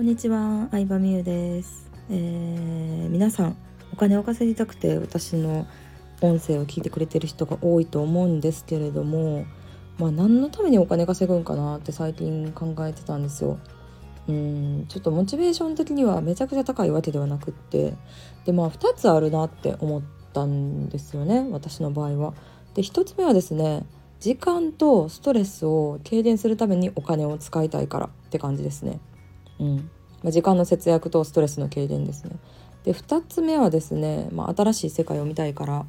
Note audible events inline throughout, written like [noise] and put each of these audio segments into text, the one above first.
こんにちは、相葉美優です、えー、皆さんお金を稼ぎたくて私の音声を聞いてくれてる人が多いと思うんですけれども、まあ、何のためにお金稼ぐんかなって最近考えてたんですよ。うんちょっとモチベーション的にはめちゃくちゃ高いわけではなくってでまあ2つあるなって思ったんですよね私の場合は。で1つ目はですね時間とストレスを軽減するためにお金を使いたいからって感じですね。うんま、時間の節約とストレスの軽減ですね。で2つ目はですね、まあ、新しい世界を見たいから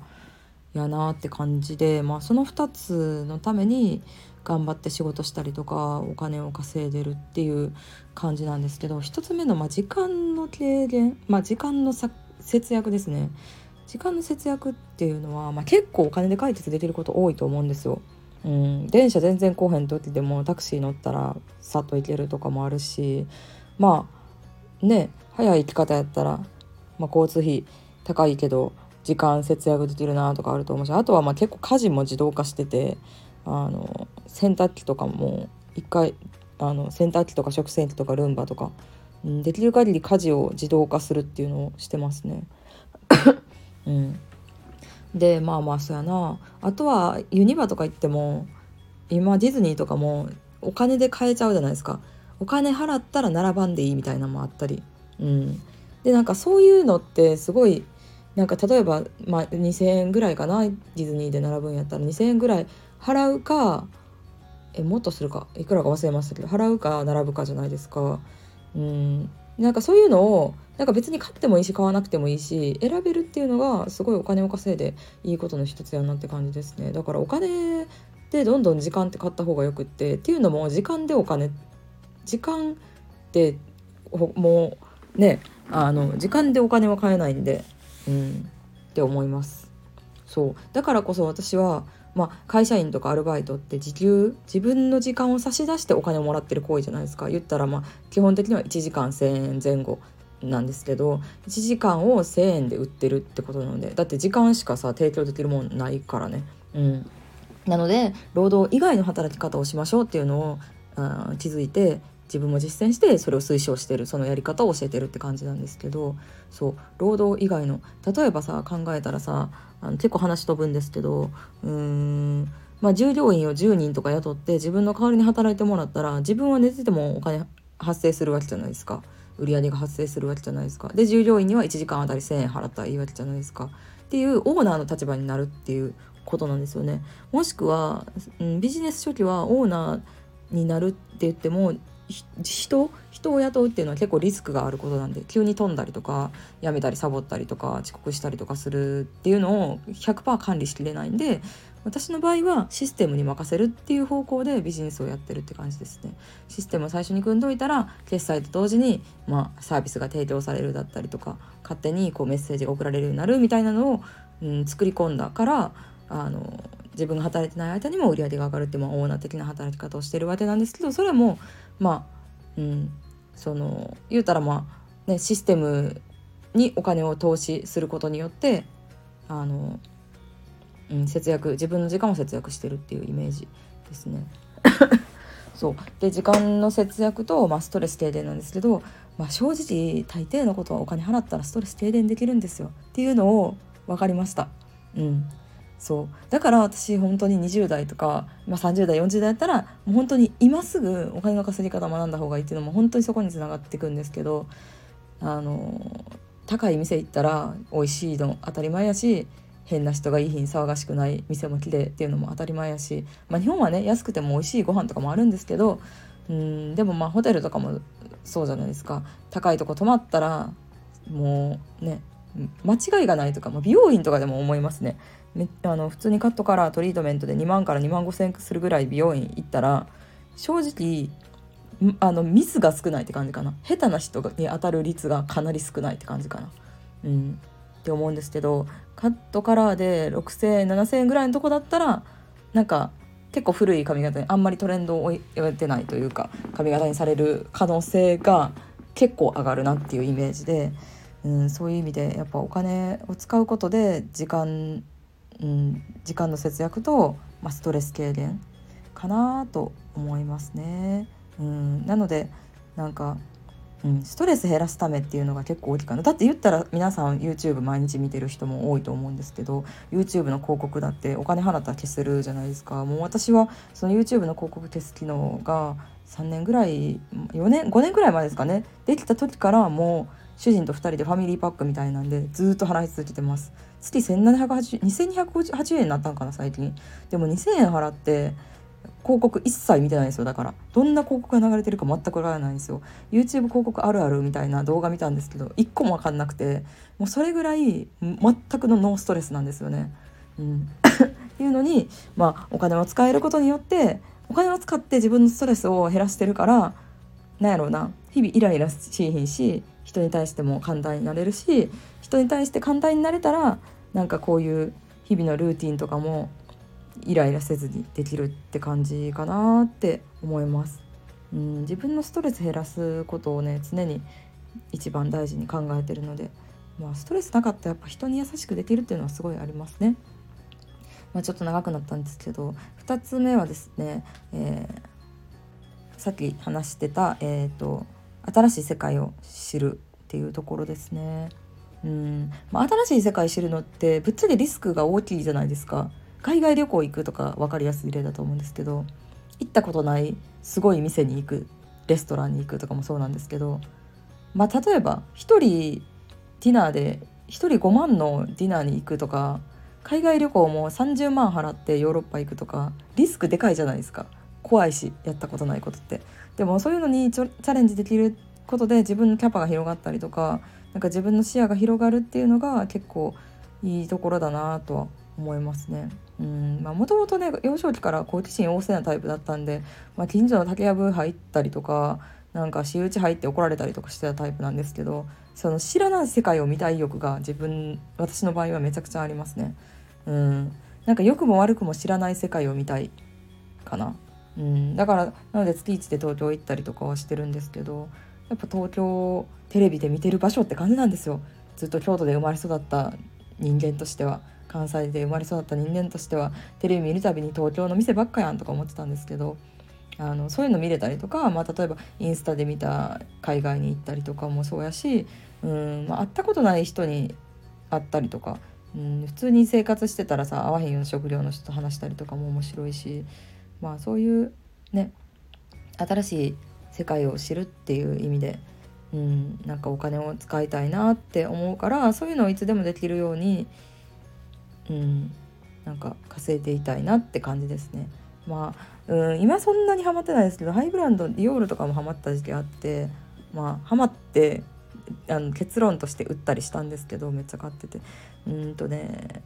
やなって感じで、まあ、その2つのために頑張って仕事したりとかお金を稼いでるっていう感じなんですけど1つ目のま時間の軽減、まあ、時間の節約ですね時間の節約っていうのは、まあ、結構お金で解決できること多いと思うんですよ。うん、電車全然来へん時でもタクシー乗ったらさっと行けるとかもあるしまあね早い行き方やったら、まあ、交通費高いけど時間節約できるなとかあると思うしあとはまあ結構家事も自動化しててあの洗濯機とかも一回あの洗濯機とか食洗機とかルンバとか、うん、できる限り家事を自動化するっていうのをしてますね。[coughs] うん、でまあまあそうやな。あとはユニバとか行っても今ディズニーとかもお金で買えちゃうじゃないですかお金払ったら並ばんでいいみたいなのもあったり、うん、でなんかそういうのってすごいなんか例えば、まあ、2,000円ぐらいかなディズニーで並ぶんやったら。2,000円ぐらい払うかえもっとするか。いくらか忘れましたけど払うか並ぶかじゃないですか。うん。なんかそういうのをなんか別に買ってもいいし買わなくてもいいし選べるっていうのがすごいお金を稼いでいいことの一つやなって感じですね。だからお金でどんどん時間って買った方がよくってっていうのも時間でお金時間ってもうねあの時間でお金は買えないんでうんって思います。そう。だからこそ私はまあ、会社員とかアルバイトって時給自分の時間を差し出してお金をもらってる行為じゃないですか。言ったらまあ基本的には1時間1,000円前後なんですけど1時間を1,000円で売ってるってことなのでだって時間しかさ提供できるもんないからね。うん、なので労働以外の働き方をしましょうっていうのをあ気づいて自分も実践してそれを推奨してるそのやり方を教えてるって感じなんですけどそう労働以外の例えばさ考えたらさあの結構話飛ぶんですけどうーんまあ従業員を10人とか雇って自分の代わりに働いてもらったら自分は寝ててもお金発生するわけじゃないですか。売り上げが発生するわけじゃないですか。で従業員には1時間あたり1,000円払ったらいいわけじゃないですか。っていうオーナーの立場になるっていうことなんですよね。もしくは、うん、ビジネス初期はオーナーになるって言っても人人を雇うっていうのは結構リスクがあることなんで急に飛んだりとかやめたりサボったりとか遅刻したりとかするっていうのを100%管理しきれないんで私の場合はシステムに任せるっていう方向でビジネスをやってるって感じですね。システムを最初に組んどいたら決済と同時に、まあ、サービスが提供されるだったりとか勝手にこうメッセージが送られるようになるみたいなのを、うん、作り込んだからあの自分が働いてない間にも売り上げが上がるっていう、まあ、オーナー的な働き方をしてるわけなんですけどそれもまあうんその言うたらまあねシステムにお金を投資することによってあの、うん、節約自分の時間を節約してるっていうイメージですね。[laughs] そうで時間の節約と、まあ、ストレス停電なんですけど、まあ、正直大抵のことはお金払ったらストレス停電できるんですよっていうのを分かりました。うん、そう。だから私本当に20代とか、まあ、30代40代やったらもう本当に今すぐお金の稼ぎ方学んだ方がいいっていうのも本当にそこにつながっていくんですけどあの高い店行ったら美味しいの当たり前やし変な人がいい日に騒がしくない店も綺麗っていうのも当たり前やし、まあ、日本はね安くても美味しいご飯とかもあるんですけどうんでもまあホテルとかもそうじゃないですか。高いとこ泊まったらもうね間違いがないとか、まあ、美容院とかでも思いますね。あの普通にカットカラートリートメントで2万から2万5千円するぐらい美容院行ったら正直あのミスが少ないって感じかな下手な人に当たる率がかなり少ないって感じかな。うん、って思うんですけどカットカラーで6,000円7,000円ぐらいのとこだったらなんか結構古い髪型にあんまりトレンドを置いてないというか髪型にされる可能性が結構上がるなっていうイメージで、うん、そういう意味でやっぱお金を使うことで時間うん、時間の節約と、まあ、ストレス軽減かなと思いますね。うん、なのでなんかうん、ストレス減らすためっていうのが結構大きいかな。だって言ったら皆さん YouTube 毎日見てる人も多いと思うんですけど YouTube の広告だってお金払ったら消せるじゃないですか。もう私はその YouTube の広告消す機能が3年ぐらい4年5年ぐらい前ですかね。できた時からもう主人と2人でファミリーパックみたいなんでずっと払い続けてます。月1780 2280円になったんかな最近。でも2000円払って広告一切見てないですよ。だからどんな広告が流れてるか全くわからないんですよ。YouTube 広告あるあるみたいな動画見たんですけど一個も分かんなくてもうそれぐらい全くのノーストレスなんですよね。うん、[coughs] っていうのにまあお金を使えることによってお金を使って自分のストレスを減らしてるからなんやろうな。日々イライラしひんし人に対しても簡単になれるし人に対して簡単になれたらなんかこういう日々のルーティンとかもイライラせずにできるって感じかなって思います。うん、自分のストレス減らすことをね常に一番大事に考えてるので、まあ、ストレスなかったらやっぱ人に優しくできるっていうのはすごいありますね。まあ、ちょっと長くなったんですけど2つ目はですね、えー、さっき話してた、えーと、新しい世界を知るっていうところですね。うんまあ、新しい世界知るのってぶっちゃけリスクが大きいじゃないですか。海外旅行行くとか分かりやすい例だと思うんですけど行ったことないすごい店に行くレストランに行くとかもそうなんですけどまあ例えば1人ディナーで1人5万のディナーに行くとか海外旅行も30万払ってヨーロッパ行くとかリスクでかいじゃないですか怖いしやったことないことってでもそういうのにチャレンジできることで自分のキャパが広がったりとかなんか自分の視野が広がるっていうのが結構いいところだなとは思いますね。もともとね幼少期から好奇心旺盛なタイプだったんで、まあ、近所の竹やぶ入ったりとかなんか私有地入って怒られたりとかしてたタイプなんですけどその知らない世界を見たい欲が自分私の場合はめちゃくちゃありますね。うんなんか良くも悪くも知らない世界を見たいかな。うん、だからなので月1で東京行ったりとかはしてるんですけどやっぱ東京テレビで見てる場所って感じなんですよずっと京都で生まれ育った人間としては。関西で生まれ育った人間としてはテレビ見るたびに東京の店ばっかやんとか思ってたんですけどあのそういうの見れたりとか、まあ、例えばインスタで見た海外に行ったりとかもそうやしうん、まあ、会ったことない人に会ったりとか、うん、普通に生活してたらさ会わへんような食料の人と話したりとかも面白いし、まあ、そういうね新しい世界を知るっていう意味で、うん、なんかお金を使いたいなって思うからそういうのをいつでもできるようにうんなんか稼いでいたいなって感じですね。まあ、うん、今そんなにハマってないですけどハイブランドディオールとかもハマった時期あってまあハマってあの結論として売ったりしたんですけどめっちゃ買っててうんとね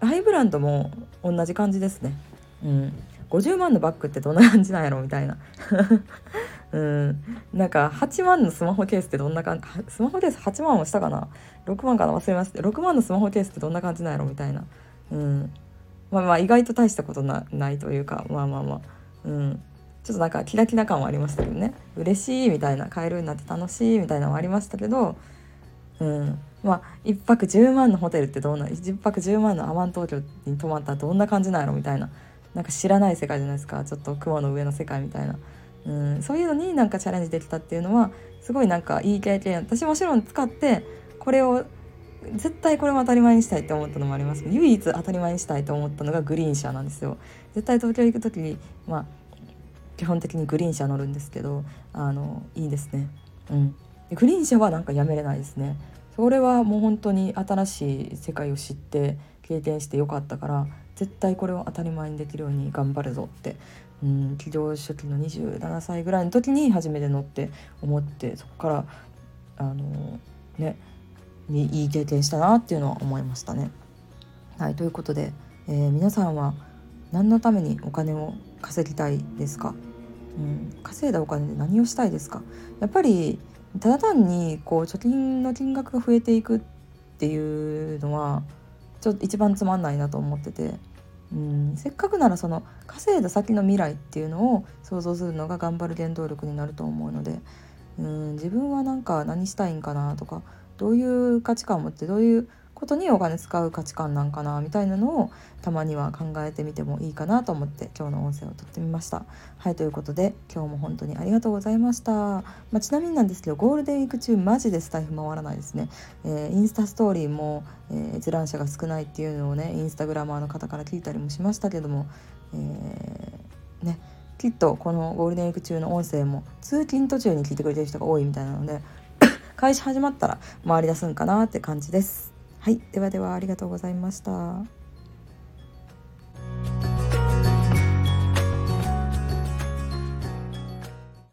ハイブランドも同じ感じですね。うん、50万のバッグってどんな感じなんやろ？みたいな。[laughs] うん。なんか8万のスマホケースってどんな感じスマホケース8万もしたかな？6万かな？忘れました。6万のスマホケースってどんな感じなんやろ？みたいな。うん。まあまあ意外と大したことないというかまあまあまあ。うん。ちょっとなんかキラキラ感はありましたけどね。嬉しいみたいな。買えるようになって楽しいみたいなのもありましたけど。うん。まあ1泊10万のホテルってどんな1泊10万のアマン東京に泊まったらどんな感じなんやろ？みたいな。なんか知らない世界じゃないですか。ちょっと雲の上の世界みたいな、うん、そういうのになんかチャレンジできたっていうのはすごいなんかいい経験。私もちろん使ってこれを絶対これも当たり前にしたいって思ったのもあります唯一当たり前にしたいと思ったのがグリーン車なんですよ。絶対東京行く時にまあ基本的にグリーン車乗るんですけどあのいいですね。うん。グリーン車はなんかやめれないですね。それはもう本当に新しい世界を知って経験してよかったから絶対これを当たり前にできるように頑張るぞって。うん起業初期の27歳ぐらいの時に初めて乗って思ってそこからあのねいい経験したなっていうのは思いましたね。はいということで、えー、皆さんは何のためにお金を稼ぎたいですか、うん、稼いだお金で何をしたいですか？やっぱりただ単にこう貯金の金額が増えていくっていうのはちょっと一番つまんないなと思ってて、うん、せっかくならその稼いだ先の未来っていうのを想像するのが頑張る原動力になると思うので、うん、自分はなんか何したいんかなとかどういう価値観を持ってどういうことにお金使う価値観なんかなみたいなのをたまには考えてみてもいいかなと思って今日の音声をとってみました。はいということで今日も本当にありがとうございました。まあ、ちなみになんですけどゴールデンウィーク中マジでスタイフ回らないですね。えー、インスタストーリーも、えー、閲覧者が少ないっていうのをねインスタグラマーの方から聞いたりもしましたけども、えー、ねきっとこのゴールデンウィーク中の音声も通勤途中に聞いてくれてる人が多いみたいなので [coughs] 開始始まったら回り出すんかなって感じです。はい、ではではありがとうございました。